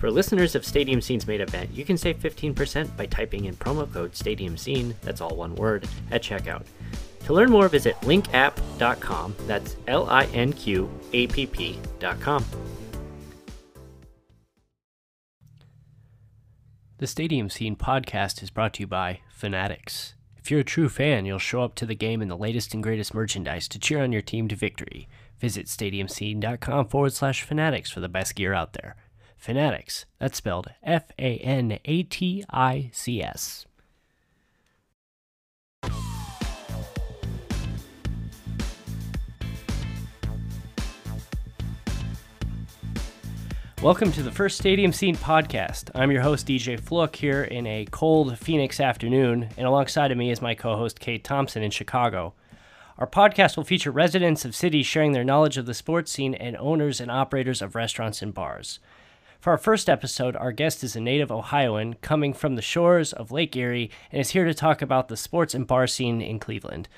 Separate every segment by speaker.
Speaker 1: For listeners of Stadium Scene's main event, you can save 15% by typing in promo code Stadium Scene, that's all one word, at checkout. To learn more, visit linqapp.com, that's L I N Q A P P.com. The Stadium Scene podcast is brought to you by Fanatics. If you're a true fan, you'll show up to the game in the latest and greatest merchandise to cheer on your team to victory. Visit stadiumscene.com forward slash fanatics for the best gear out there. Fanatics, that's spelled F A N A T I C S. Welcome to the first Stadium Scene podcast. I'm your host, DJ Flook, here in a cold Phoenix afternoon, and alongside of me is my co host, Kate Thompson in Chicago. Our podcast will feature residents of cities sharing their knowledge of the sports scene and owners and operators of restaurants and bars. For our first episode, our guest is a native Ohioan coming from the shores of Lake Erie and is here to talk about the sports and bar scene in Cleveland.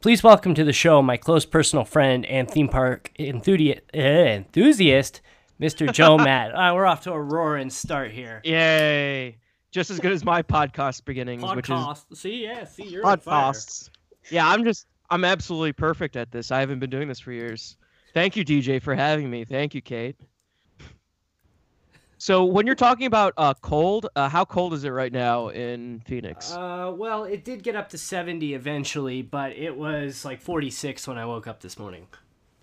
Speaker 1: Please welcome to the show my close personal friend and theme park enthusiast, enthusiast Mr. Joe Matt. Uh, we're off to a roaring start here.
Speaker 2: Yay! Just as good as my podcast beginnings, which is.
Speaker 1: See, yeah, see, you're
Speaker 2: podcasts. Yeah, I'm just I'm absolutely perfect at this. I haven't been doing this for years. Thank you, DJ, for having me. Thank you, Kate. So when you're talking about uh, cold, uh, how cold is it right now in Phoenix?
Speaker 1: Uh, well, it did get up to 70 eventually, but it was like 46 when I woke up this morning.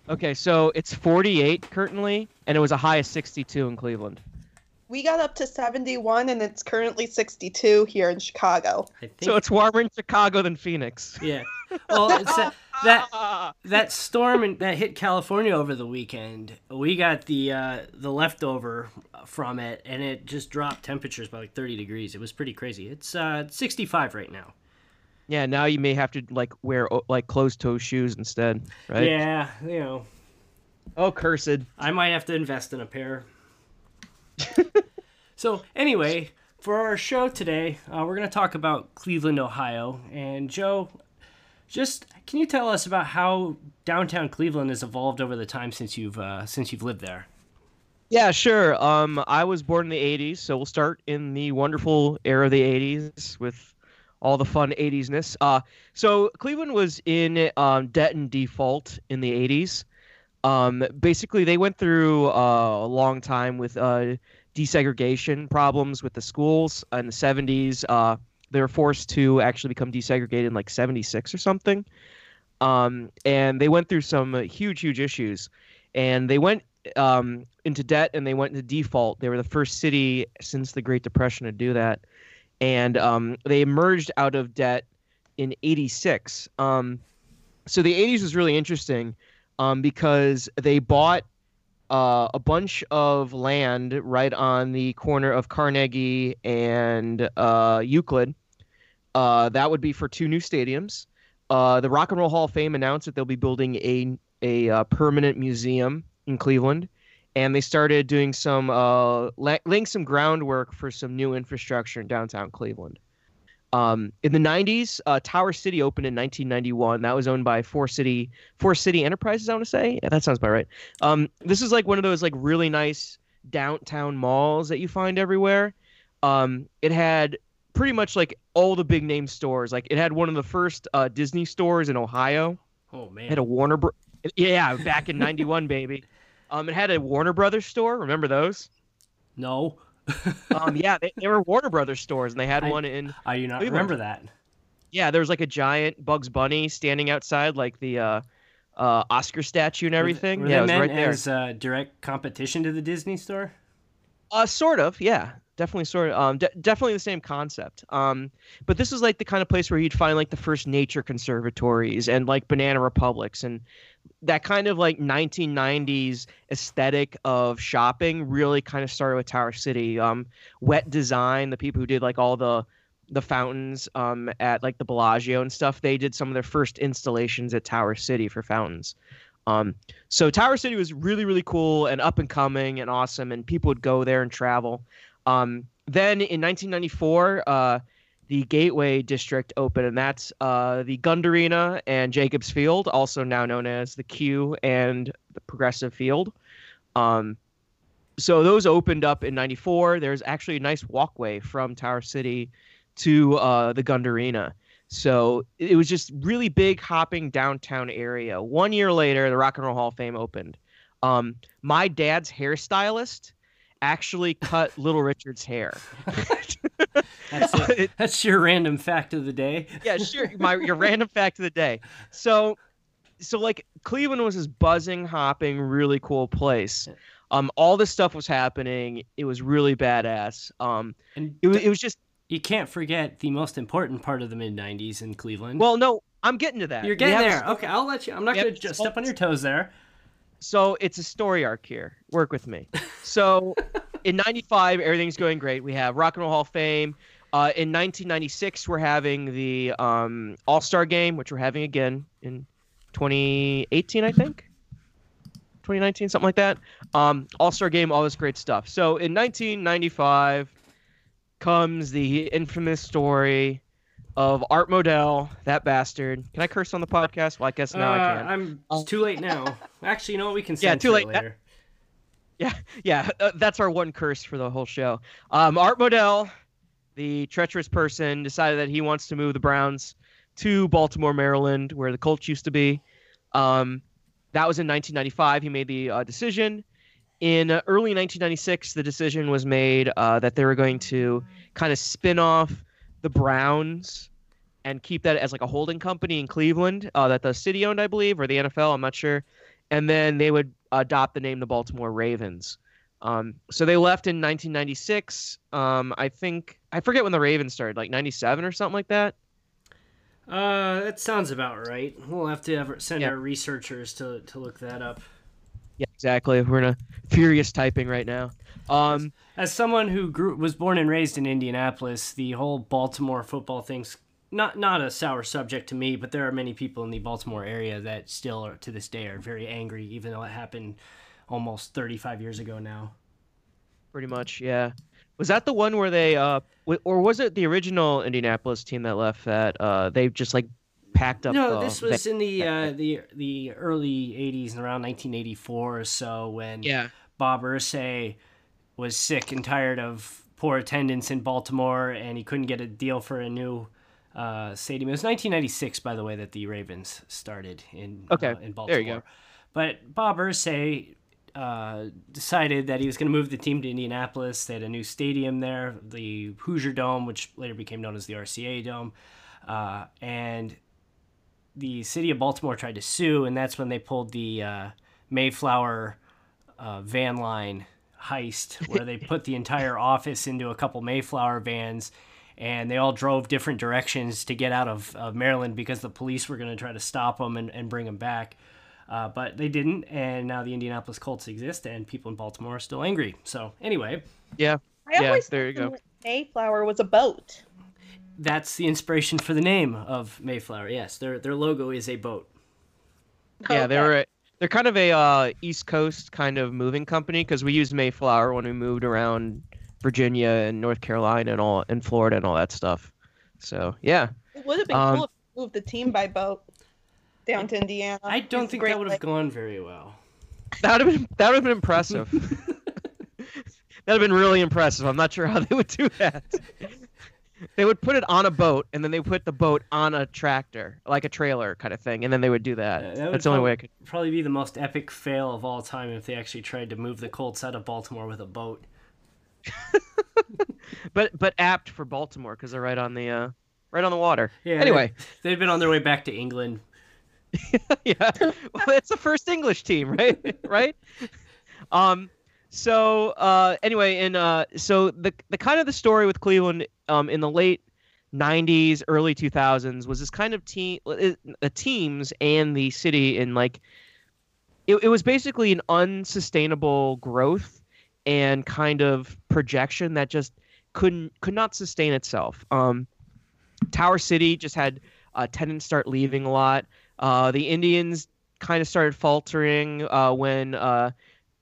Speaker 2: Okay, so it's 48 currently, and it was a high of 62 in Cleveland.
Speaker 3: We got up to 71 and it's currently 62 here in Chicago.
Speaker 1: I think.
Speaker 2: So it's warmer in Chicago than Phoenix.
Speaker 1: yeah. Well, it's that, that that storm in, that hit California over the weekend. We got the uh, the leftover from it, and it just dropped temperatures by like 30 degrees. It was pretty crazy. It's uh, 65 right now.
Speaker 2: Yeah, now you may have to like wear like closed toe shoes instead, right?
Speaker 1: Yeah, you know,
Speaker 2: Oh, cursed.
Speaker 1: I might have to invest in a pair. so anyway, for our show today, uh, we're going to talk about Cleveland, Ohio. And Joe, just can you tell us about how downtown Cleveland has evolved over the time since you've uh, since you've lived there?
Speaker 2: Yeah, sure. Um, I was born in the '80s, so we'll start in the wonderful era of the '80s with all the fun '80s-ness. Uh, so Cleveland was in um, debt and default in the '80s. Um, basically, they went through uh, a long time with uh, desegregation problems with the schools in the '70s. They were forced to actually become desegregated in like '76 or something. Um, and they went through some huge, huge issues. And they went um, into debt and they went into default. They were the first city since the Great Depression to do that. And um, they emerged out of debt in 86. Um, so the 80s was really interesting um, because they bought uh, a bunch of land right on the corner of Carnegie and uh, Euclid. Uh, that would be for two new stadiums. Uh, the Rock and Roll Hall of Fame announced that they'll be building a a uh, permanent museum in Cleveland, and they started doing some uh, la- laying some groundwork for some new infrastructure in downtown Cleveland. Um, in the 90s, uh, Tower City opened in 1991. That was owned by Forest City Forest City Enterprises. I want to say, yeah, that sounds about right. Um, this is like one of those like really nice downtown malls that you find everywhere. Um, it had pretty much like all the big name stores. Like it had one of the first uh, Disney stores in Ohio.
Speaker 1: Oh man!
Speaker 2: It had a Warner Bro- Yeah, back in 91, baby. Um, it had a Warner Brothers store. Remember those?
Speaker 1: no,
Speaker 2: Um, yeah, they, they were Warner Brothers stores, and they had
Speaker 1: I-
Speaker 2: one in.
Speaker 1: I do not
Speaker 2: Cleveland.
Speaker 1: remember that.
Speaker 2: Yeah, there was like a giant Bugs Bunny standing outside, like the uh, uh, Oscar statue and everything.
Speaker 1: Were
Speaker 2: yeah,
Speaker 1: they
Speaker 2: it was right there.
Speaker 1: as uh, direct competition to the Disney store?
Speaker 2: Uh, sort of, yeah, definitely, sort of, um, de- definitely the same concept. Um, but this is like the kind of place where you'd find like the first nature conservatories and like banana republics and that kind of like 1990s aesthetic of shopping really kind of started with Tower City. Um, Wet Design, the people who did like all the the fountains um, at like the Bellagio and stuff. They did some of their first installations at Tower City for fountains. Um, so Tower City was really really cool and up and coming and awesome, and people would go there and travel. Um, then in 1994, uh, the Gateway District opened, and that's uh, the Gund Arena and Jacobs Field, also now known as the Q and the Progressive Field. Um, so those opened up in 94 there's actually a nice walkway from tower city to uh, the gund arena so it was just really big hopping downtown area. One year later the rock and roll hall of fame opened. Um, my dad's hairstylist actually cut little richard's hair
Speaker 1: that's, it. that's your random fact of the day
Speaker 2: yeah sure my your random fact of the day so so like cleveland was this buzzing hopping really cool place um, all this stuff was happening. It was really badass. Um, and it was, it was just
Speaker 1: you can't forget the most important part of the mid '90s in Cleveland.
Speaker 2: Well, no, I'm getting to that.
Speaker 1: You're getting there. Okay, I'll let you. I'm not going to just step on your toes there.
Speaker 2: So it's a story arc here. Work with me. So in '95, everything's going great. We have Rock and Roll Hall of Fame. Uh, in 1996, we're having the um, All Star Game, which we're having again in 2018, I think. 2019, something like that. Um, All Star Game, all this great stuff. So in 1995 comes the infamous story of Art Modell, that bastard. Can I curse on the podcast? Well, I guess now uh, I can.
Speaker 1: I'm it's too late now. Actually, you know what? We can yeah, too late later.
Speaker 2: Yeah, yeah, uh, that's our one curse for the whole show. Um, Art Modell, the treacherous person, decided that he wants to move the Browns to Baltimore, Maryland, where the Colts used to be. Um, that was in 1995. He made the uh, decision. In early 1996, the decision was made uh, that they were going to kind of spin off the Browns and keep that as like a holding company in Cleveland uh, that the city owned, I believe, or the NFL. I'm not sure. And then they would adopt the name the Baltimore Ravens. Um, so they left in 1996. Um, I think I forget when the Ravens started, like 97 or something like that.
Speaker 1: Uh, that sounds about right. We'll have to have, send yeah. our researchers to to look that up.
Speaker 2: Yeah, exactly. We're in a furious typing right now. Um,
Speaker 1: as, as someone who grew was born and raised in Indianapolis, the whole Baltimore football thing's not not a sour subject to me, but there are many people in the Baltimore area that still are, to this day are very angry, even though it happened almost 35 years ago now.
Speaker 2: Pretty much, yeah. Was that the one where they, uh, or was it the original Indianapolis team that left that uh, they just like packed up?
Speaker 1: No, this was in the uh, the the early '80s and around 1984 or so when
Speaker 2: yeah.
Speaker 1: Bob Irsay was sick and tired of poor attendance in Baltimore, and he couldn't get a deal for a new uh, stadium. It was 1996, by the way, that the Ravens started in
Speaker 2: okay.
Speaker 1: Uh, in Baltimore.
Speaker 2: There you go.
Speaker 1: But Bob Irsay uh, decided that he was going to move the team to Indianapolis. They had a new stadium there, the Hoosier Dome, which later became known as the RCA Dome. Uh, and the city of Baltimore tried to sue, and that's when they pulled the uh, Mayflower uh, van line heist, where they put the entire office into a couple Mayflower vans. And they all drove different directions to get out of, of Maryland because the police were going to try to stop them and, and bring them back. Uh, but they didn't, and now the Indianapolis Colts exist, and people in Baltimore are still angry. So anyway,
Speaker 2: yeah,
Speaker 3: I
Speaker 2: yeah, there you go.
Speaker 3: Mayflower was a boat.
Speaker 1: That's the inspiration for the name of Mayflower. Yes, their their logo is a boat.
Speaker 2: Yeah, they were. They're kind of a uh, East Coast kind of moving company because we used Mayflower when we moved around Virginia and North Carolina and all and Florida and all that stuff. So yeah,
Speaker 3: it would have been um, cool if we moved the team by boat down to Indiana.
Speaker 1: I don't think that would have gone very well.
Speaker 2: That would have been that would have been impressive. that would have been really impressive. I'm not sure how they would do that. They would put it on a boat and then they put the boat on a tractor, like a trailer kind of thing, and then they would do that. Yeah, that That's the only way I could.
Speaker 1: Probably be the most epic fail of all time if they actually tried to move the Colts out of Baltimore with a boat.
Speaker 2: but but apt for Baltimore because they're right on the uh, right on the water.
Speaker 1: Yeah.
Speaker 2: Anyway,
Speaker 1: they, they'd been on their way back to England
Speaker 2: yeah. Well, it's the first English team, right? right? Um so uh anyway, and uh so the the kind of the story with Cleveland um in the late 90s, early 2000s was this kind of team the uh, teams and the city in like it, it was basically an unsustainable growth and kind of projection that just couldn't could not sustain itself. Um Tower City just had uh, tenants start leaving a lot. Uh, the Indians kind of started faltering uh, when uh,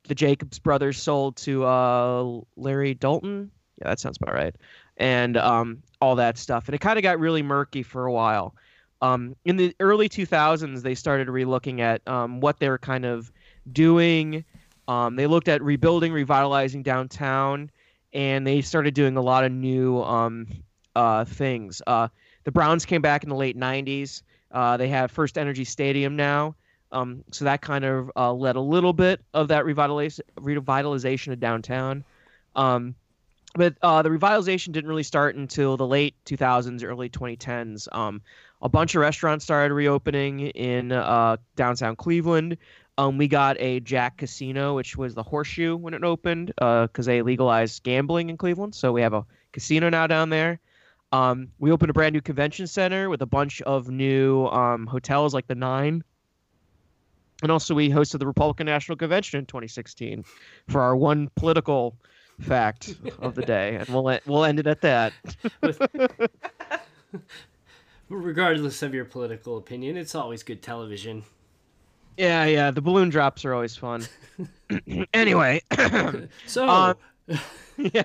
Speaker 2: the Jacobs brothers sold to uh, Larry Dolan. Yeah, that sounds about right. And um, all that stuff. And it kind of got really murky for a while. Um, in the early 2000s, they started relooking at um, what they were kind of doing. Um, they looked at rebuilding, revitalizing downtown, and they started doing a lot of new um, uh, things. Uh, the Browns came back in the late 90s. Uh, they have First Energy Stadium now. Um, so that kind of uh, led a little bit of that revitalization, revitalization of downtown. Um, but uh, the revitalization didn't really start until the late 2000s, early 2010s. Um, a bunch of restaurants started reopening in uh, downtown Cleveland. Um, we got a Jack Casino, which was the Horseshoe when it opened, because uh, they legalized gambling in Cleveland. So we have a casino now down there. Um, we opened a brand new convention center with a bunch of new um, hotels, like the Nine. And also, we hosted the Republican National Convention in 2016 for our one political fact of the day, and we'll we'll end it at that.
Speaker 1: Regardless of your political opinion, it's always good television.
Speaker 2: Yeah, yeah, the balloon drops are always fun. anyway,
Speaker 1: so
Speaker 2: um, yeah.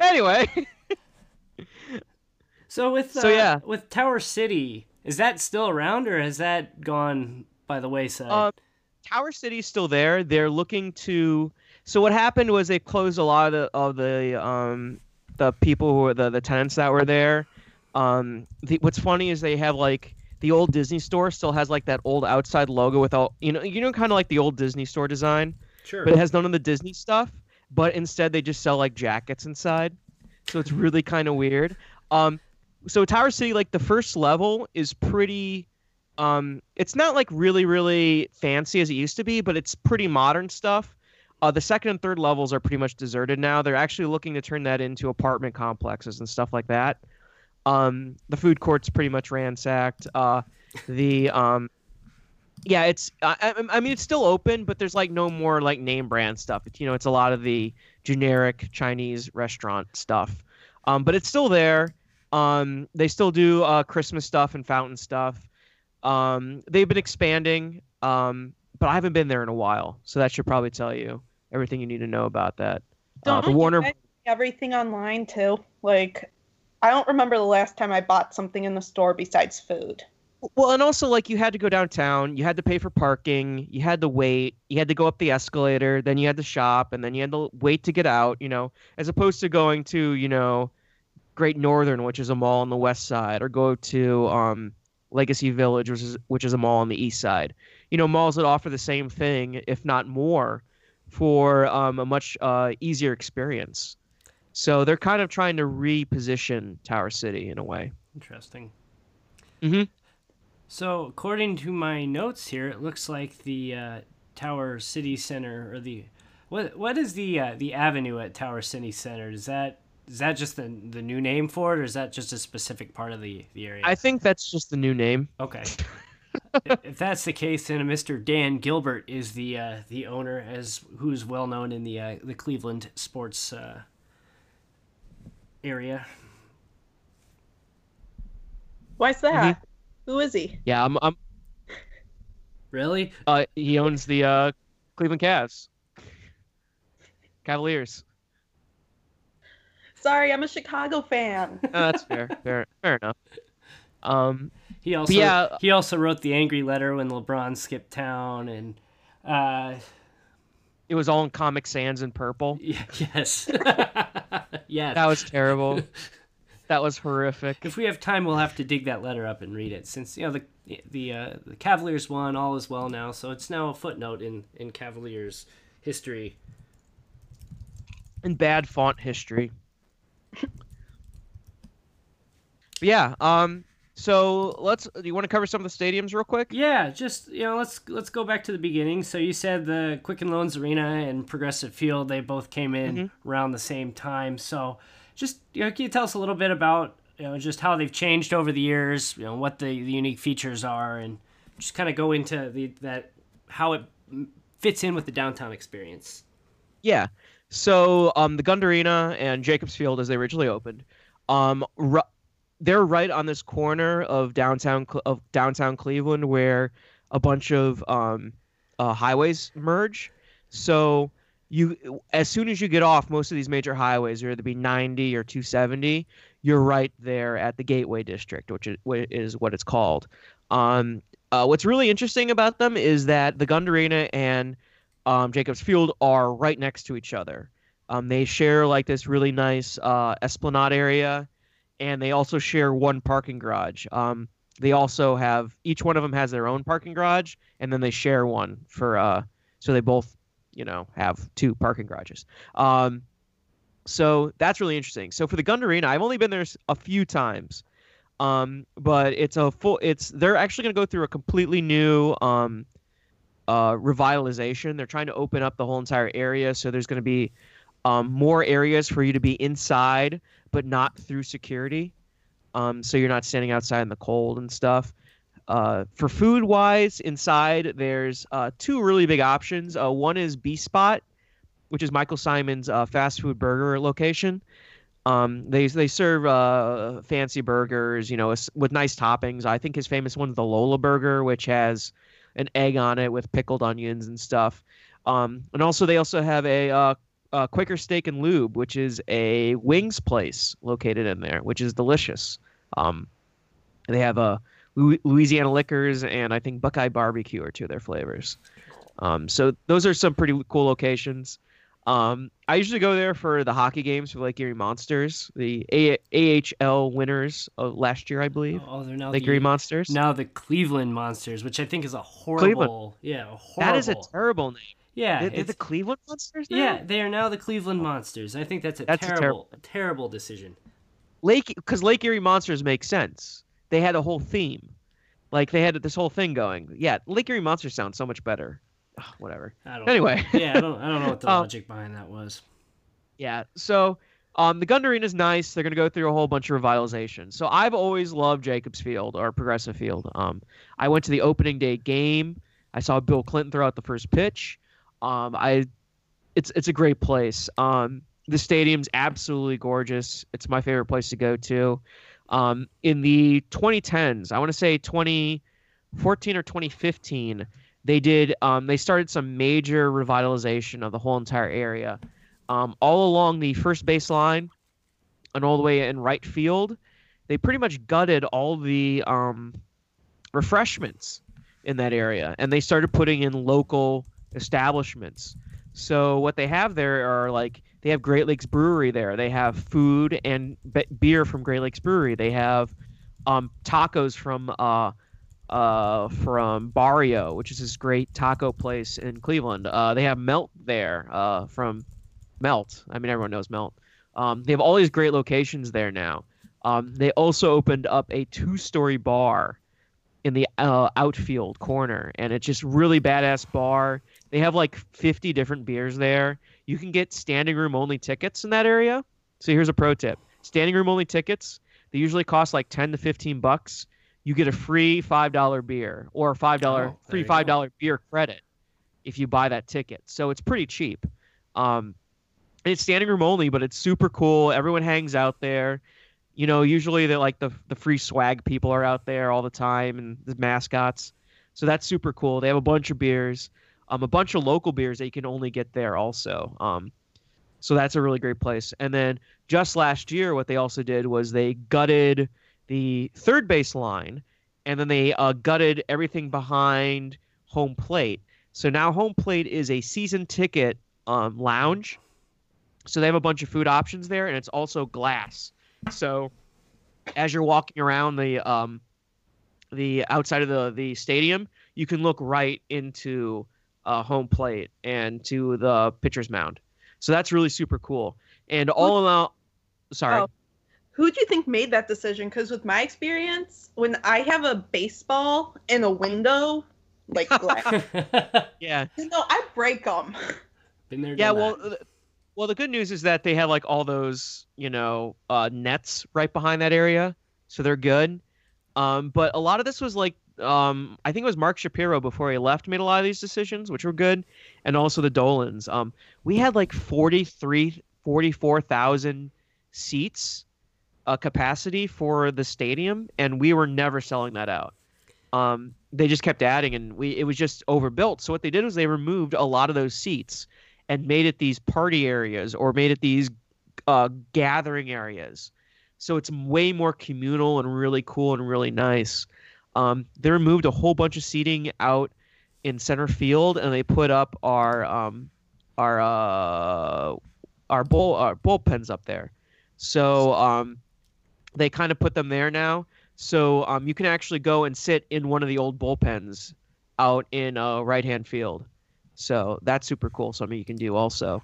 Speaker 2: Anyway,
Speaker 1: so with uh,
Speaker 2: So, yeah.
Speaker 1: with Tower City, is that still around or has that gone by the wayside?
Speaker 2: Um, Tower City's still there. They're looking to. So what happened was they closed a lot of the, of the um the people who were the the tenants that were there. Um, the, what's funny is they have like the old Disney store still has like that old outside logo with all you know you know kind of like the old Disney store design,
Speaker 1: sure.
Speaker 2: but it has none of the Disney stuff. But instead they just sell like jackets inside, so it's really kind of weird. Um, so Tower City like the first level is pretty um, it's not like really, really fancy as it used to be, but it's pretty modern stuff. Uh, the second and third levels are pretty much deserted now. They're actually looking to turn that into apartment complexes and stuff like that. Um, the food court's pretty much ransacked. Uh, the um, yeah, it's I, I mean it's still open, but there's like no more like name brand stuff. It's, you know, it's a lot of the generic Chinese restaurant stuff. Um, but it's still there. Um, they still do uh, Christmas stuff and fountain stuff. Um, they've been expanding, um, but I haven't been there in a while, so that should probably tell you everything you need to know about that. Uh,
Speaker 3: Don't
Speaker 2: the Warner,
Speaker 3: everything online too. Like, I don't remember the last time I bought something in the store besides food.
Speaker 2: well, and also like you had to go downtown, you had to pay for parking, you had to wait, you had to go up the escalator, then you had to shop, and then you had to wait to get out. You know, as opposed to going to you know, Great Northern, which is a mall on the west side, or go to um, Legacy Village, which is which is a mall on the east side. You know, malls that offer the same thing, if not more, for um, a much uh, easier experience. So they're kind of trying to reposition Tower City in a way.
Speaker 1: Interesting.
Speaker 2: Mhm.
Speaker 1: So, according to my notes here, it looks like the uh, Tower City Center or the what what is the uh, the avenue at Tower City Center? Is that is that just the the new name for it, or is that just a specific part of the the area?
Speaker 2: I think that's just the new name.
Speaker 1: Okay. if if that's the case, then Mr. Dan Gilbert is the uh, the owner, as who's well known in the uh, the Cleveland sports uh, area.
Speaker 3: Why's that? Who is he?
Speaker 2: Yeah, I'm, I'm
Speaker 1: Really?
Speaker 2: Uh, he owns the uh, Cleveland Cavs, Cavaliers.
Speaker 3: Sorry, I'm a Chicago fan.
Speaker 2: Uh, that's fair. fair, fair enough. Um,
Speaker 1: He also
Speaker 2: yeah.
Speaker 1: he also wrote the angry letter when LeBron skipped town, and uh,
Speaker 2: it was all in Comic Sans in purple.
Speaker 1: yes, yes.
Speaker 2: That was terrible. that was horrific.
Speaker 1: if we have time, we'll have to dig that letter up and read it. Since you know the the uh, the Cavaliers won, all is well now. So it's now a footnote in in Cavaliers history.
Speaker 2: And bad font history. Yeah. Um. So let's. Do you want to cover some of the stadiums real quick?
Speaker 1: Yeah, just you know, let's let's go back to the beginning. So you said the Quicken Loans Arena and Progressive Field, they both came in around the same time. So just you know, can you tell us a little bit about you know just how they've changed over the years? You know what the, the unique features are, and just kind of go into the that how it fits in with the downtown experience.
Speaker 2: Yeah. So um, the Gund Arena and Jacobs Field, as they originally opened, um, they're right on this corner of downtown of downtown Cleveland where a bunch of um, uh, highways merge. So you as soon as you get off most of these major highways, are either be 90 or 270. You're right there at the Gateway District, which is, what it's called. Um, uh, what's really interesting about them is that the Gund Arena and um, Jacobs Field are right next to each other. Um, they share like this really nice uh, esplanade area, and they also share one parking garage. Um, they also have each one of them has their own parking garage, and then they share one for uh, so they both you know have two parking garages. Um, so that's really interesting. So for the Gund Arena, I've only been there a few times, um, but it's a full. It's they're actually going to go through a completely new um, uh, revitalization. They're trying to open up the whole entire area, so there's going to be um, more areas for you to be inside, but not through security. Um, so you're not standing outside in the cold and stuff. Uh, for food wise, inside there's uh, two really big options. Uh, one is B Spot, which is Michael Symon's uh, fast food burger location. Um, they they serve uh, fancy burgers, you know, with nice toppings. I think his famous one's the Lola Burger, which has an egg on it with pickled onions and stuff. Um, and also they also have a, uh, Quaker Steak and Lube, which is a wings place located in there, which is delicious. Um, they have a Louisiana Lickers and I think Buckeye barbecue are two of their flavors. Um, so those are some pretty cool locations. Um, I usually go there for the hockey games for Lake Erie Monsters, the A- AHL winners of last year, I believe.
Speaker 1: Oh, they're now
Speaker 2: Lake
Speaker 1: the,
Speaker 2: Erie Monsters.
Speaker 1: Now the Cleveland Monsters, which I think is a horrible.
Speaker 2: Cleveland.
Speaker 1: Yeah, horrible.
Speaker 2: That is a terrible name.
Speaker 1: Yeah,
Speaker 2: they're, they're the Cleveland Monsters. Now?
Speaker 1: Yeah, they are now the Cleveland Monsters. I think that's a
Speaker 2: that's
Speaker 1: terrible,
Speaker 2: a terrible,
Speaker 1: terrible decision.
Speaker 2: Lake, because Lake Erie Monsters makes sense. They had a whole theme, like they had this whole thing going. Yeah, Lake Erie Monsters sounds so much better. Whatever. anyway.
Speaker 1: yeah, I don't, I don't know what the um, logic behind that was.
Speaker 2: Yeah, so um, the Gund Arena is nice. They're going to go through a whole bunch of revitalization. So I've always loved Jacobs Field or Progressive Field. Um, I went to the opening day game. I saw Bill Clinton throw out the first pitch. Um, I, it's it's a great place. Um, the stadium's absolutely gorgeous. It's my favorite place to go to. Um, in the 2010s, I want to say 2014 or 2015, they did. Um, they started some major revitalization of the whole entire area, um, all along the first base line, and all the way in right field. They pretty much gutted all the um, refreshments in that area, and they started putting in local establishments. So what they have there are like they have Great Lakes Brewery there. They have food and be- beer from Great Lakes Brewery. They have um, tacos from uh, uh, from Barrio, which is this great taco place in Cleveland. Uh, they have Melt there uh, from Melt. I mean, everyone knows Melt. Um, they have all these great locations there now. Um, they also opened up a two-story bar in the uh, outfield corner, and it's just really badass bar. They have like 50 different beers there. You can get standing room only tickets in that area. So here's a pro tip: standing room only tickets. They usually cost like 10 to 15 bucks. You get a free five dollar beer or five dollar
Speaker 1: oh,
Speaker 2: free five dollar beer credit if you buy that ticket. So it's pretty cheap. Um, it's standing room only, but it's super cool. Everyone hangs out there. You know, usually they're like the the free swag people are out there all the time and the mascots. So that's super cool. They have a bunch of beers um, a bunch of local beers that you can only get there also. Um, so that's a really great place. And then just last year, what they also did was they gutted the third base line, and then they uh, gutted everything behind home plate. So now home plate is a season ticket um, lounge. So they have a bunch of food options there, and it's also glass. So as you're walking around the um, the outside of the the stadium, you can look right into uh, home plate and to the pitcher's mound. So that's really super cool. And all in all, sorry. Oh.
Speaker 3: Who do you think made that decision? Because with my experience, when I have a baseball in a window, like glass,
Speaker 2: yeah,
Speaker 3: you know, I break them.
Speaker 1: Been there.
Speaker 2: Yeah, well, that. well, the good news is that they have like all those, you know, uh, nets right behind that area, so they're good. Um, but a lot of this was like um, I think it was Mark Shapiro before he left made a lot of these decisions, which were good, and also the Dolans. Um, we had like 43, 44,000 seats uh, capacity for the stadium, and we were never selling that out. Um, they just kept adding, and we it was just overbuilt. So what they did was they removed a lot of those seats and made it these party areas or made it these uh, gathering areas. So it's way more communal and really cool and really nice. Um, they removed a whole bunch of seating out in center field, and they put up our um, our uh, our bull our bullpens up there. So um, they kind of put them there now. So um, you can actually go and sit in one of the old bullpens out in uh, right hand field. So that's super cool. Something you can do also.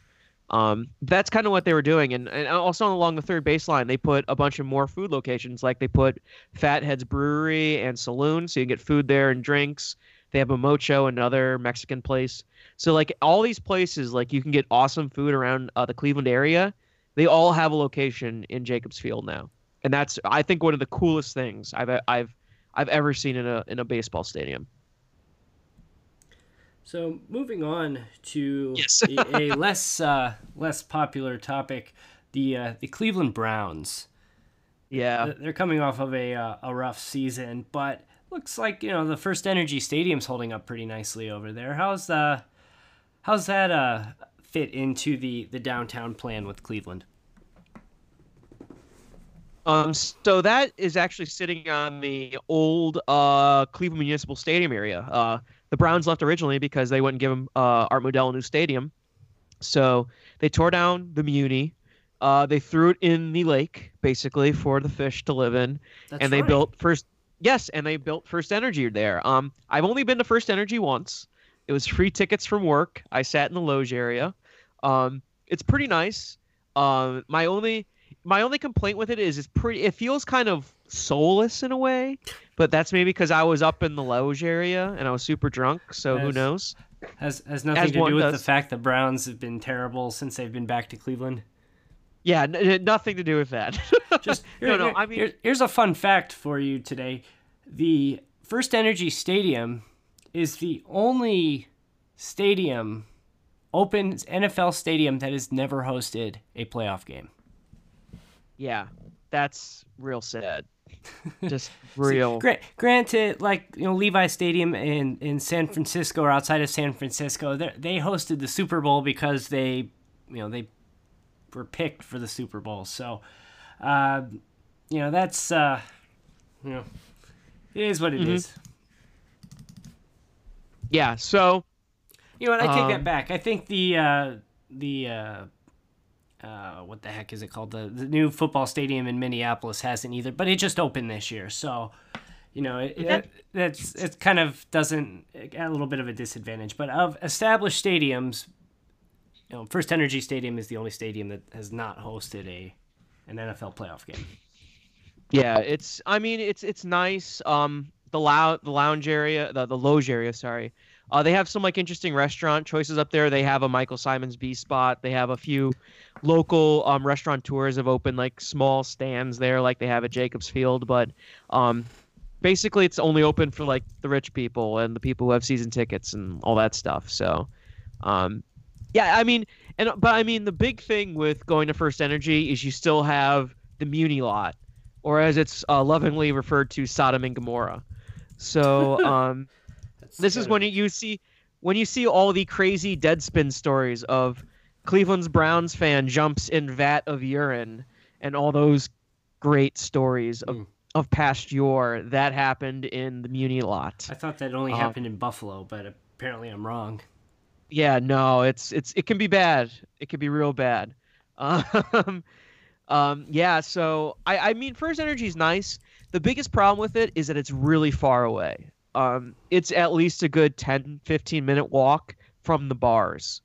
Speaker 2: Um, that's kind of what they were doing, and, and also along the third baseline, they put a bunch of more food locations. Like they put Fatheads Brewery and Saloon, so you can get food there and drinks. They have a Mocho, another Mexican place. So like all these places, like you can get awesome food around uh, the Cleveland area. They all have a location in Jacobs Field now, and that's I think one of the coolest things I've I've I've ever seen in a in a baseball stadium.
Speaker 1: So moving on to
Speaker 2: Yes.
Speaker 1: a, a less uh, less popular topic, the uh, the Cleveland Browns.
Speaker 2: Yeah.
Speaker 1: They're coming off of a uh, a rough season, but looks like you know the First Energy Stadium's holding up pretty nicely over there. How's uh how's that uh fit into the the downtown plan with Cleveland?
Speaker 2: Um, so that is actually sitting on the old uh, Cleveland Municipal Stadium area. Uh, the Browns left originally because they wouldn't give them uh, Art Modell a new stadium. So they tore down the Muni. Uh, they threw it in the lake, basically, for the fish to live in.
Speaker 1: That's
Speaker 2: and they
Speaker 1: right.
Speaker 2: built first. Yes, and they built First Energy there. Um, I've only been to First Energy once. It was free tickets from work. I sat in the loge area. Um, it's pretty nice. Um, my only my only complaint with it is it's pretty. It feels kind of soulless in a way, but that's maybe because I was up in the loge area and I was super drunk. So who knows?
Speaker 1: has has nothing
Speaker 2: As
Speaker 1: to do with
Speaker 2: does.
Speaker 1: the fact the Browns have been terrible since they've been back to Cleveland.
Speaker 2: Yeah, n- nothing to do with that.
Speaker 1: Just
Speaker 2: no, no.
Speaker 1: here-
Speaker 2: I mean,
Speaker 1: here- here's a fun fact for you today: the First Energy Stadium is the only stadium, open NFL stadium that has never hosted a playoff game.
Speaker 2: Yeah, that's real sad. Just real.
Speaker 1: Gra- granted, like you know, Levi Stadium in in San Francisco or outside of San Francisco, they they hosted the Super Bowl because they, you know, they were picked for the Super Bowl. So, uh, you know, that's uh, you know, it is what it is.
Speaker 2: Mhm. Yeah. So
Speaker 1: You know what? I take that
Speaker 2: Um,
Speaker 1: back. I think the uh, the uh, what the heck is it called? The the new football stadium in Minneapolis hasn't either, but it just opened this year, so you know it, it that's it kind of doesn't at a little bit of a disadvantage. But of established stadiums, you know, First Energy Stadium is the only stadium that has not hosted a an NFL playoff game.
Speaker 2: Yeah, it's. I mean, it's it's nice. Um, the lou- the lounge area, the the loge area. Sorry. Uh, they have some like interesting restaurant choices up there. They have a Michael Symon's B spot. They have a few local um restaurateurs have opened like small stands there, like they have at Jacobs Field. But um, basically, it's only open for like the rich people and the people who have season tickets and all that stuff. So, um, yeah, I mean, and but I mean, the big thing with going to First Energy is you still have the Muni lot or as it's uh, lovingly referred to, Sodom and Gomorrah. So um,
Speaker 1: That's
Speaker 2: this is when
Speaker 1: of-
Speaker 2: you see when you see all the crazy Deadspin stories of Cleveland's Browns fan jumps in vat of urine and all those great stories of,
Speaker 1: Mm.
Speaker 2: of past yore that happened in the Muni lot.
Speaker 1: I thought that only
Speaker 2: uh,
Speaker 1: happened in Buffalo, but apparently I'm wrong.
Speaker 2: Yeah, no, it's it's it can be bad. It can be real bad. Um, um, yeah, so I I mean, First Energy is nice. The biggest problem with it is that it's really far away. Um, it's at least a good 10, 15 minute walk from the bars.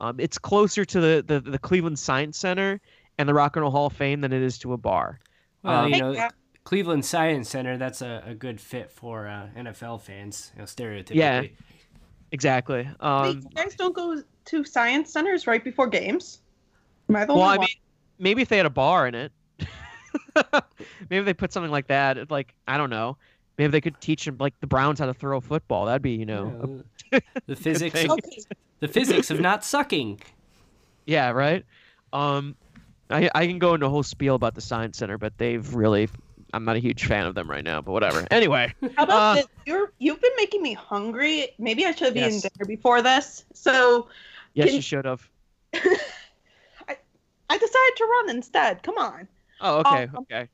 Speaker 2: Um, it's closer to the, the, the Cleveland Science Center and the Rock and Roll Hall of Fame than it is to a bar.
Speaker 1: Well,
Speaker 2: Um,
Speaker 1: you know,
Speaker 3: yeah.
Speaker 1: Cleveland Science Center, that's a, a good fit for uh, NFL fans, you know, stereotypically.
Speaker 2: Yeah. Exactly.
Speaker 3: Wait,
Speaker 2: Um,
Speaker 3: you guys don't go to science centers right before games? Am I the
Speaker 2: well,
Speaker 3: only
Speaker 2: I
Speaker 3: one?
Speaker 2: mean, maybe if they had a bar in it, maybe they put something like that. Like I don't know. Maybe they could teach them like the Browns how to throw a football. That'd be you know,
Speaker 1: Yeah, the physics
Speaker 2: thing.
Speaker 3: Okay.
Speaker 1: the physics of not sucking.
Speaker 2: yeah, right. Um, I I can go into a whole spiel about the science center, but they've really. I'm not a huge fan of them right now, but whatever. Anyway,
Speaker 3: How about
Speaker 2: Uh,
Speaker 3: this? You're you've been making me hungry. Maybe I should have eaten
Speaker 2: Yes.
Speaker 3: dinner before this. So
Speaker 2: yes,
Speaker 3: Can-
Speaker 2: you should have.
Speaker 3: I decided to run instead. Come on.
Speaker 2: Oh, okay,
Speaker 3: Um,
Speaker 2: okay.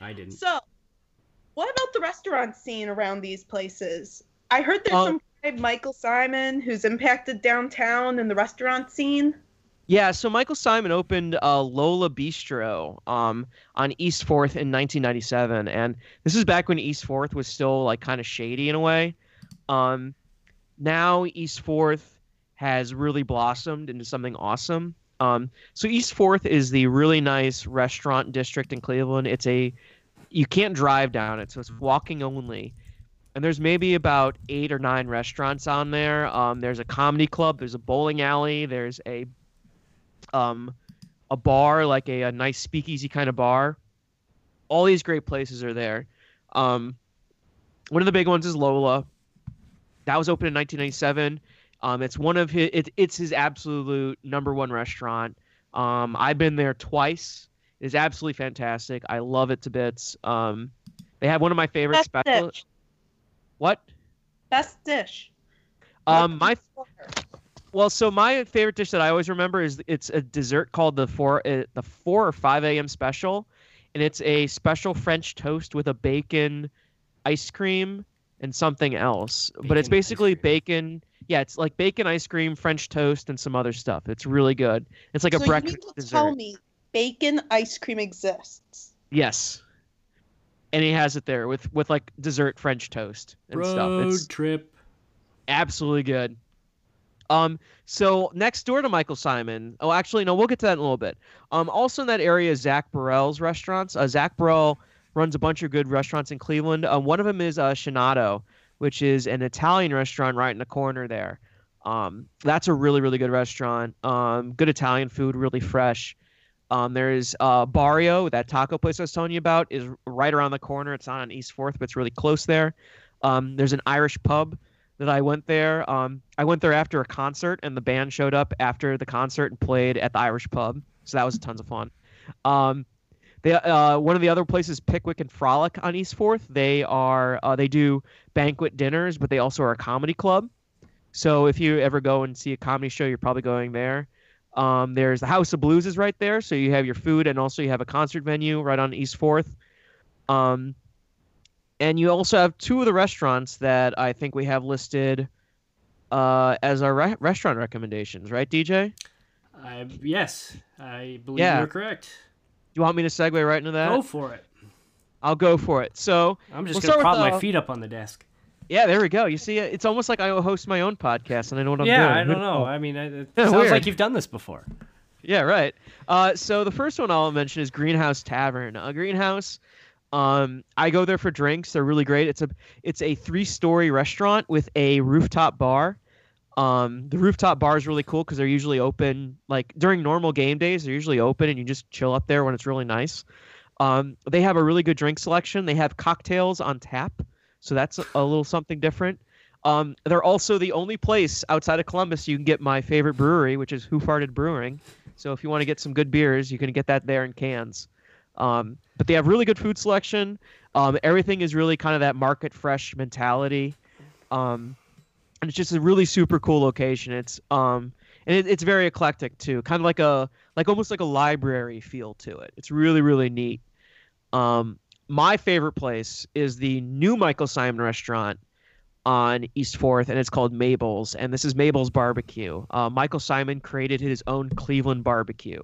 Speaker 1: I didn't.
Speaker 3: So, what about the restaurant scene around these places? I heard there's
Speaker 2: Um,
Speaker 3: some guy, Michael Symon, who's impacted downtown in the restaurant scene.
Speaker 2: Yeah, so Michael Symon opened uh, Lola Bistro um, on East Fourth in 1997, and this is back when East Fourth was still like kind of shady in a way. Um, now East Fourth has really blossomed into something awesome. Um, so East Fourth is the really nice restaurant district in Cleveland. It's a you can't drive down it, so it's walking only. And there's maybe about eight or nine restaurants on there. Um, there's a comedy club. There's a bowling alley. There's a um, a bar, like a, a nice speakeasy kind of bar. All these great places are there. Um, one of the big ones is Lola. That was opened in 1997. Um, it's one of his. It, it's his absolute number one restaurant. Um, I've been there twice. It is absolutely fantastic. I love it to bits. Um, they have one of my favorite
Speaker 3: Best
Speaker 2: special.
Speaker 3: dish.
Speaker 2: What?
Speaker 3: Best dish.
Speaker 2: Um, my well, so my favorite dish that I always remember is it's a dessert called the four uh, the four or five a.m. special, and it's a special French toast with a bacon ice cream and something else. but it's basically bacon. Yeah, it's like bacon ice cream, French toast, and some other stuff. It's really good. It's like a breakfast
Speaker 3: you mean to
Speaker 2: dessert.
Speaker 3: tell me bacon ice cream exists?
Speaker 2: Yes. And he has it there with with like dessert French toast and
Speaker 1: Road
Speaker 2: stuff. It's
Speaker 1: trip.
Speaker 2: absolutely good. Um, so next door to Michael Symon. Oh, actually, no, we'll get to that in a little bit. Um, also in that area is Zack Bruell's restaurants. Uh, Zach Burrell runs a bunch of good restaurants in Cleveland. Um, one of them is uh, Chinato, which is an Italian restaurant right in the corner there. Um, that's a really, really good restaurant. Um, good Italian food, really fresh. Um, there's uh, Barrio, that taco place I was telling you about, is right around the corner. It's not on East Fourth, but it's really close there. Um, there's an Irish pub that I went there. Um, I went there after a concert, and the band showed up after the concert and played at the Irish pub. So that was tons of fun. Um, they, uh, one of the other places, Pickwick and Frolic on East Fourth. They are uh, they do banquet dinners, but they also are a comedy club. So if you ever go and see a comedy show, you're probably going there. Um, there's the House of Blues is right there, so you have your food and also you have a concert venue right on East Fourth. Um, and you also have two of the restaurants that I think we have listed uh, as our re- restaurant recommendations, right, DJ?
Speaker 1: I, yes, I believe
Speaker 2: Yeah.
Speaker 1: you're correct.
Speaker 2: Do you want me to segue right into that?
Speaker 1: Go for it.
Speaker 2: I'll go for it. So,
Speaker 1: I'm just
Speaker 2: We'll
Speaker 1: gonna prop my feet up on the desk.
Speaker 2: Yeah, there we go. You see, it's almost like I host my own podcast and I know what I'm
Speaker 1: yeah,
Speaker 2: doing.
Speaker 1: Yeah, I don't know. I mean, it,
Speaker 2: Yeah,
Speaker 1: sounds
Speaker 2: weird.
Speaker 1: like you've done this before.
Speaker 2: Yeah, right. Uh, so the first one I'll mention is Greenhouse Tavern. A greenhouse. Um, I go there for drinks. They're really great. It's a it's a three story restaurant with a rooftop bar. Um, the rooftop bar is really cool because they're usually open like during normal game days. They're usually open and you just chill up there when it's really nice. Um, they have a really good drink selection. They have cocktails on tap, so that's a, little something different. Um, they're also the only place outside of Columbus you can get my favorite brewery, which is Hoof Hearted Brewing. So if you want to get some good beers, you can get that there in cans. Um, but they have really good food selection. Um, everything is really kind of that market fresh mentality. Um, and it's just a really super cool location. It's um, and it, it's very eclectic too, kind of like a like almost like a library feel to it. It's really really neat. Um, my favorite place is the new Michael Symon restaurant on East Fourth, and it's called Mabel's. And this is Mabel's Barbecue. Uh, Michael Symon created his own Cleveland barbecue.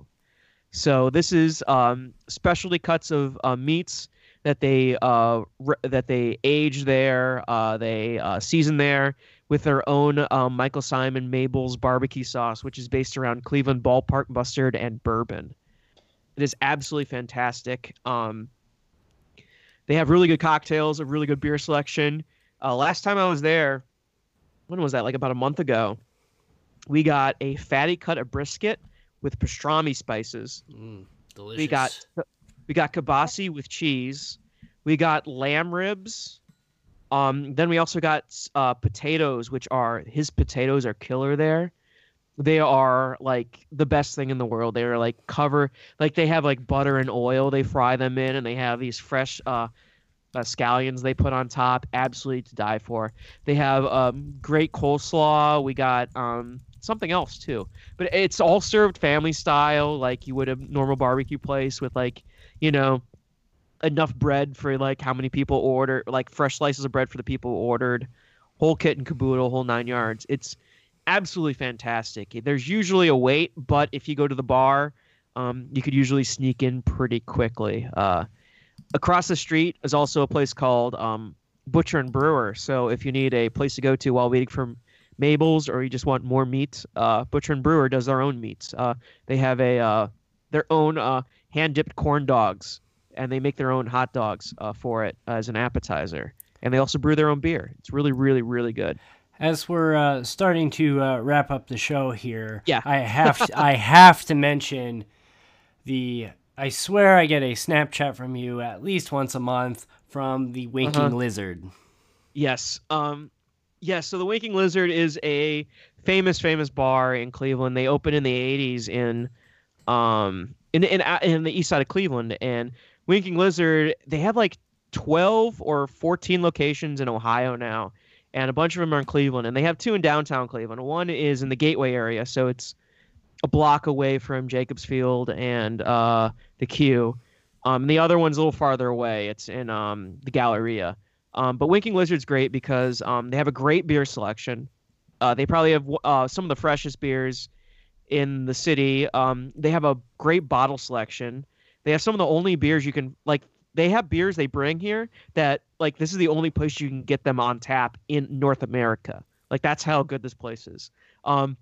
Speaker 2: So this is um, specialty cuts of uh, meats that they uh, re- that they age there, uh, they uh, season there with their own um, Michael Symon Mabel's barbecue sauce, which is based around Cleveland ballpark mustard and bourbon. It is absolutely fantastic. Um, they have really good cocktails, a really good beer selection. Uh, last time I was there, when was that? Like about a month ago. We got a fatty cut of brisket with pastrami spices.
Speaker 1: Mm, delicious.
Speaker 2: We got we got kibasi with cheese. We got lamb ribs. Um, then we also got uh, potatoes, which are his potatoes are killer there. They are like the best thing in the world. They are like cover like they have like butter and oil. They fry them in, and they have these fresh uh, uh, scallions they put on top. Absolutely to die for. They have um, great coleslaw. We got um, something else too, but it's all served family style, like you would a normal barbecue place with like you know enough bread for like how many people order, like fresh slices of bread for the people who ordered, whole kit and caboodle, whole nine yards. It's absolutely fantastic. There's usually a wait, but if you go to the bar, um, you could usually sneak in pretty quickly. Uh, across the street is also a place called um, Butcher and Brewer. So if you need a place to go to while waiting for Mabel's or you just want more meat, uh, Butcher and Brewer does their own meats. Uh, they have a uh, their own uh, hand dipped corn dogs and they make their own hot dogs uh, for it as an appetizer. And they also brew their own beer. It's really, really, really good.
Speaker 1: As we're uh, starting to uh, wrap up the show here,
Speaker 2: Yeah.
Speaker 1: I have to, I have to mention the. I swear I get a Snapchat from you at least once a month from the Winking
Speaker 2: Uh-huh.
Speaker 1: Lizard.
Speaker 2: Yes. Um, yes. So the Winking Lizard is a famous, famous bar in Cleveland. They opened in the '80s in, um, in in in the east side of Cleveland. And Winking Lizard, they have like 12 or 14 locations in Ohio now, and a bunch of them are in Cleveland. And they have two in downtown Cleveland. One is in the Gateway area, so it's a block away from Jacobs Field and uh, the Q. Um, the other one's a little farther away. It's in um, the Galleria. Um, but Winking Lizard's great because um, they have a great beer selection. Uh, they probably have uh, some of the freshest beers in the city. Um, they have a great bottle selection. They have some of the only beers you can like. They have beers they bring here that like this is the only place you can get them on tap in North America. Like that's how good this place is. Um,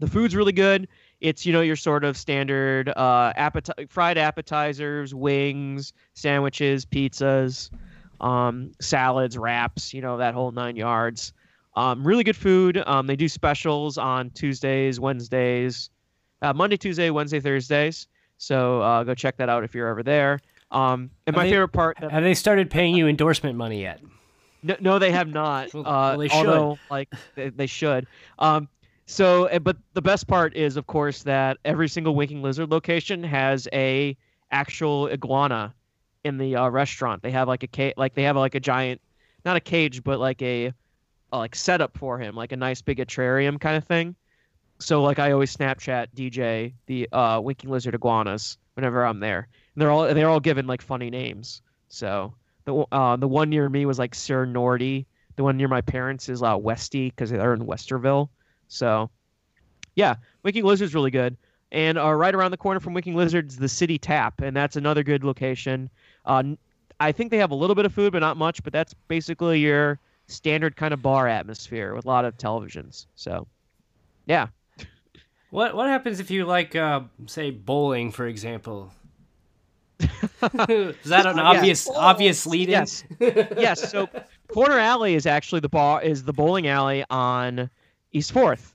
Speaker 2: the food's really good. It's you know your sort of standard uh, appeti- fried appetizers, wings, sandwiches, pizzas um, salads, wraps, you know, that whole nine yards. Um, really good food. Um, they do specials on Tuesdays, Wednesdays, uh, Monday, Tuesday, Wednesday, Thursdays. So uh, go check that out if you're ever there. Um, and
Speaker 1: Are
Speaker 2: my
Speaker 1: they-
Speaker 2: favorite part,
Speaker 1: Have they started paying you endorsement money yet?
Speaker 2: no, no, they have not.
Speaker 1: Well,
Speaker 2: uh,
Speaker 1: well, they should.
Speaker 2: although, like, they, they should. Um, so, eh, but the best part is, of course, that every single Winking Lizard location has a actual iguana in the uh, restaurant. They have like a ca- like they have like a giant, not a cage, but like a, a like setup for him, like a nice big atrarium kind of thing. So like I always Snapchat DJ the uh, Winking Lizard iguanas whenever I'm there. And they're all they're all given like funny names. So the uh, the one near me was like Sir Nordy. The one near my parents is uh, Westy because they're in Westerville. So yeah, Winking Lizard's really good. And uh, right around the corner from Winking Lizard's the City Tap, and that's another good location. Uh, I think they have a little bit of food, but not much. But that's basically your standard kind of bar atmosphere with a lot of televisions. So, yeah.
Speaker 1: What What happens if you like, uh, say, bowling, for example? Is that an obvious
Speaker 3: Bowls.
Speaker 1: obvious lead in?
Speaker 2: Yes. yes. So Corner Alley is actually the bar is the bowling alley on East Fourth,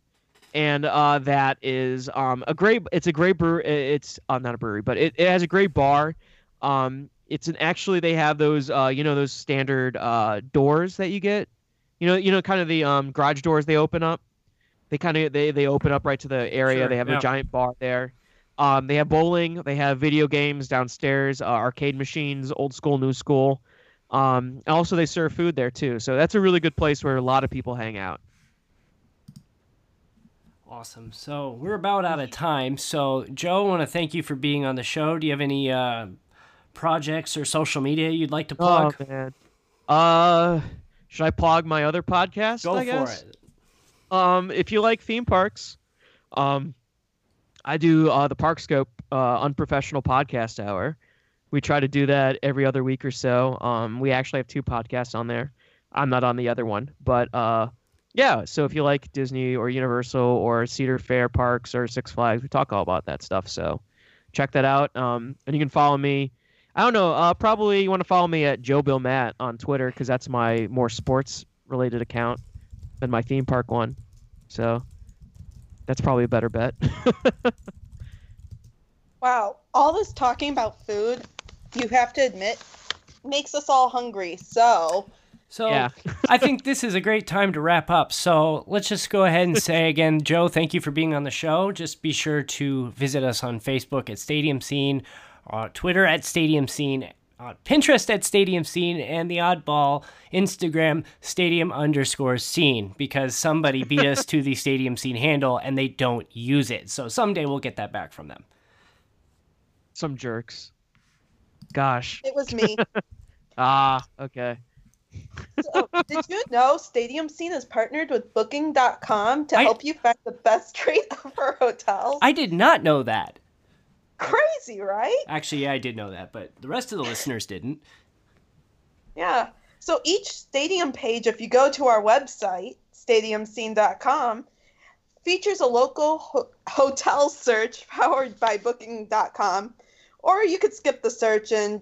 Speaker 2: and uh, that is um, a great. It's a great brew. It's uh, not a brewery, but it, it has a great bar. Um, it's an actually they have those uh, you know those standard uh, doors that you get. You know you know kind of the um, garage doors they open up. They kind of they, they open up right to the area.
Speaker 1: Sure,
Speaker 2: they have
Speaker 1: yeah.
Speaker 2: a giant bar there. Um, they have bowling. They have video games downstairs, uh, arcade machines, old school, new school. Um, also, they serve food there too. So that's a really good place where a lot of people hang out.
Speaker 1: Awesome. So we're about out of time. So Joe, I want to thank you for being on the show. Do you have any uh, projects or social media you'd like to plug?
Speaker 2: Oh man. Uh, should I plug my other podcast?
Speaker 1: Go
Speaker 2: I
Speaker 1: for
Speaker 2: guess?
Speaker 1: it.
Speaker 2: Um, if you like theme parks, um, I do uh, the Park Scope uh, unprofessional podcast hour. We try to do that every other week or so. Um, we actually have two podcasts on there. I'm not on the other one, but uh, yeah. So if you like Disney or Universal or Cedar Fair parks or Six Flags, we talk all about that stuff. So check that out. Um, and you can follow me. I don't know. Uh, probably you want to follow me at Joe Bill Matt on Twitter because that's my more sports related account than my theme park one. So that's probably a better bet.
Speaker 3: Wow, all this talking about food, you have to admit, makes us all hungry. So,
Speaker 1: So
Speaker 2: Yeah.
Speaker 1: I think this is a great time to wrap up. So let's just go ahead and say again, Joe, thank you for being on the show. Just be sure to visit us on Facebook at Stadium Scene, uh, Twitter at Stadium Scene, uh, Pinterest at Stadium Scene, and the Oddball Instagram Stadium underscore Scene because somebody beat us to the Stadium Scene handle and they don't use it. So someday we'll get that back from them.
Speaker 2: Some jerks. Gosh.
Speaker 3: It was me.
Speaker 2: Ah, okay.
Speaker 3: so, did you know Stadium Scene is partnered with Booking.com to
Speaker 1: I-
Speaker 3: help you find the best rate for hotels?
Speaker 1: I did not know that.
Speaker 3: Crazy, right?
Speaker 1: Actually, yeah, I did know that, but the rest of the listeners didn't.
Speaker 3: Yeah. So each stadium page, if you go to our website, stadiumscene.com, features a local ho- hotel search powered by booking.com. Or you could skip the search and,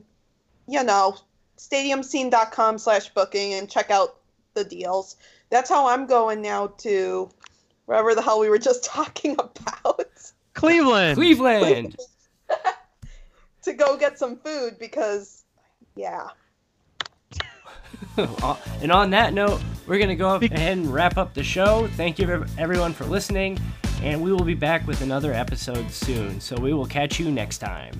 Speaker 3: you know, stadiumscene.com slash booking and check out the deals. That's how I'm going now to wherever the hell we were just talking about
Speaker 2: Cleveland.
Speaker 1: Cleveland.
Speaker 3: To go get some food because, yeah.
Speaker 1: And on that note, we're going to go ahead and wrap up the show. Thank you, ev- everyone, for listening. And we will be back with another episode soon. So we will catch you next time.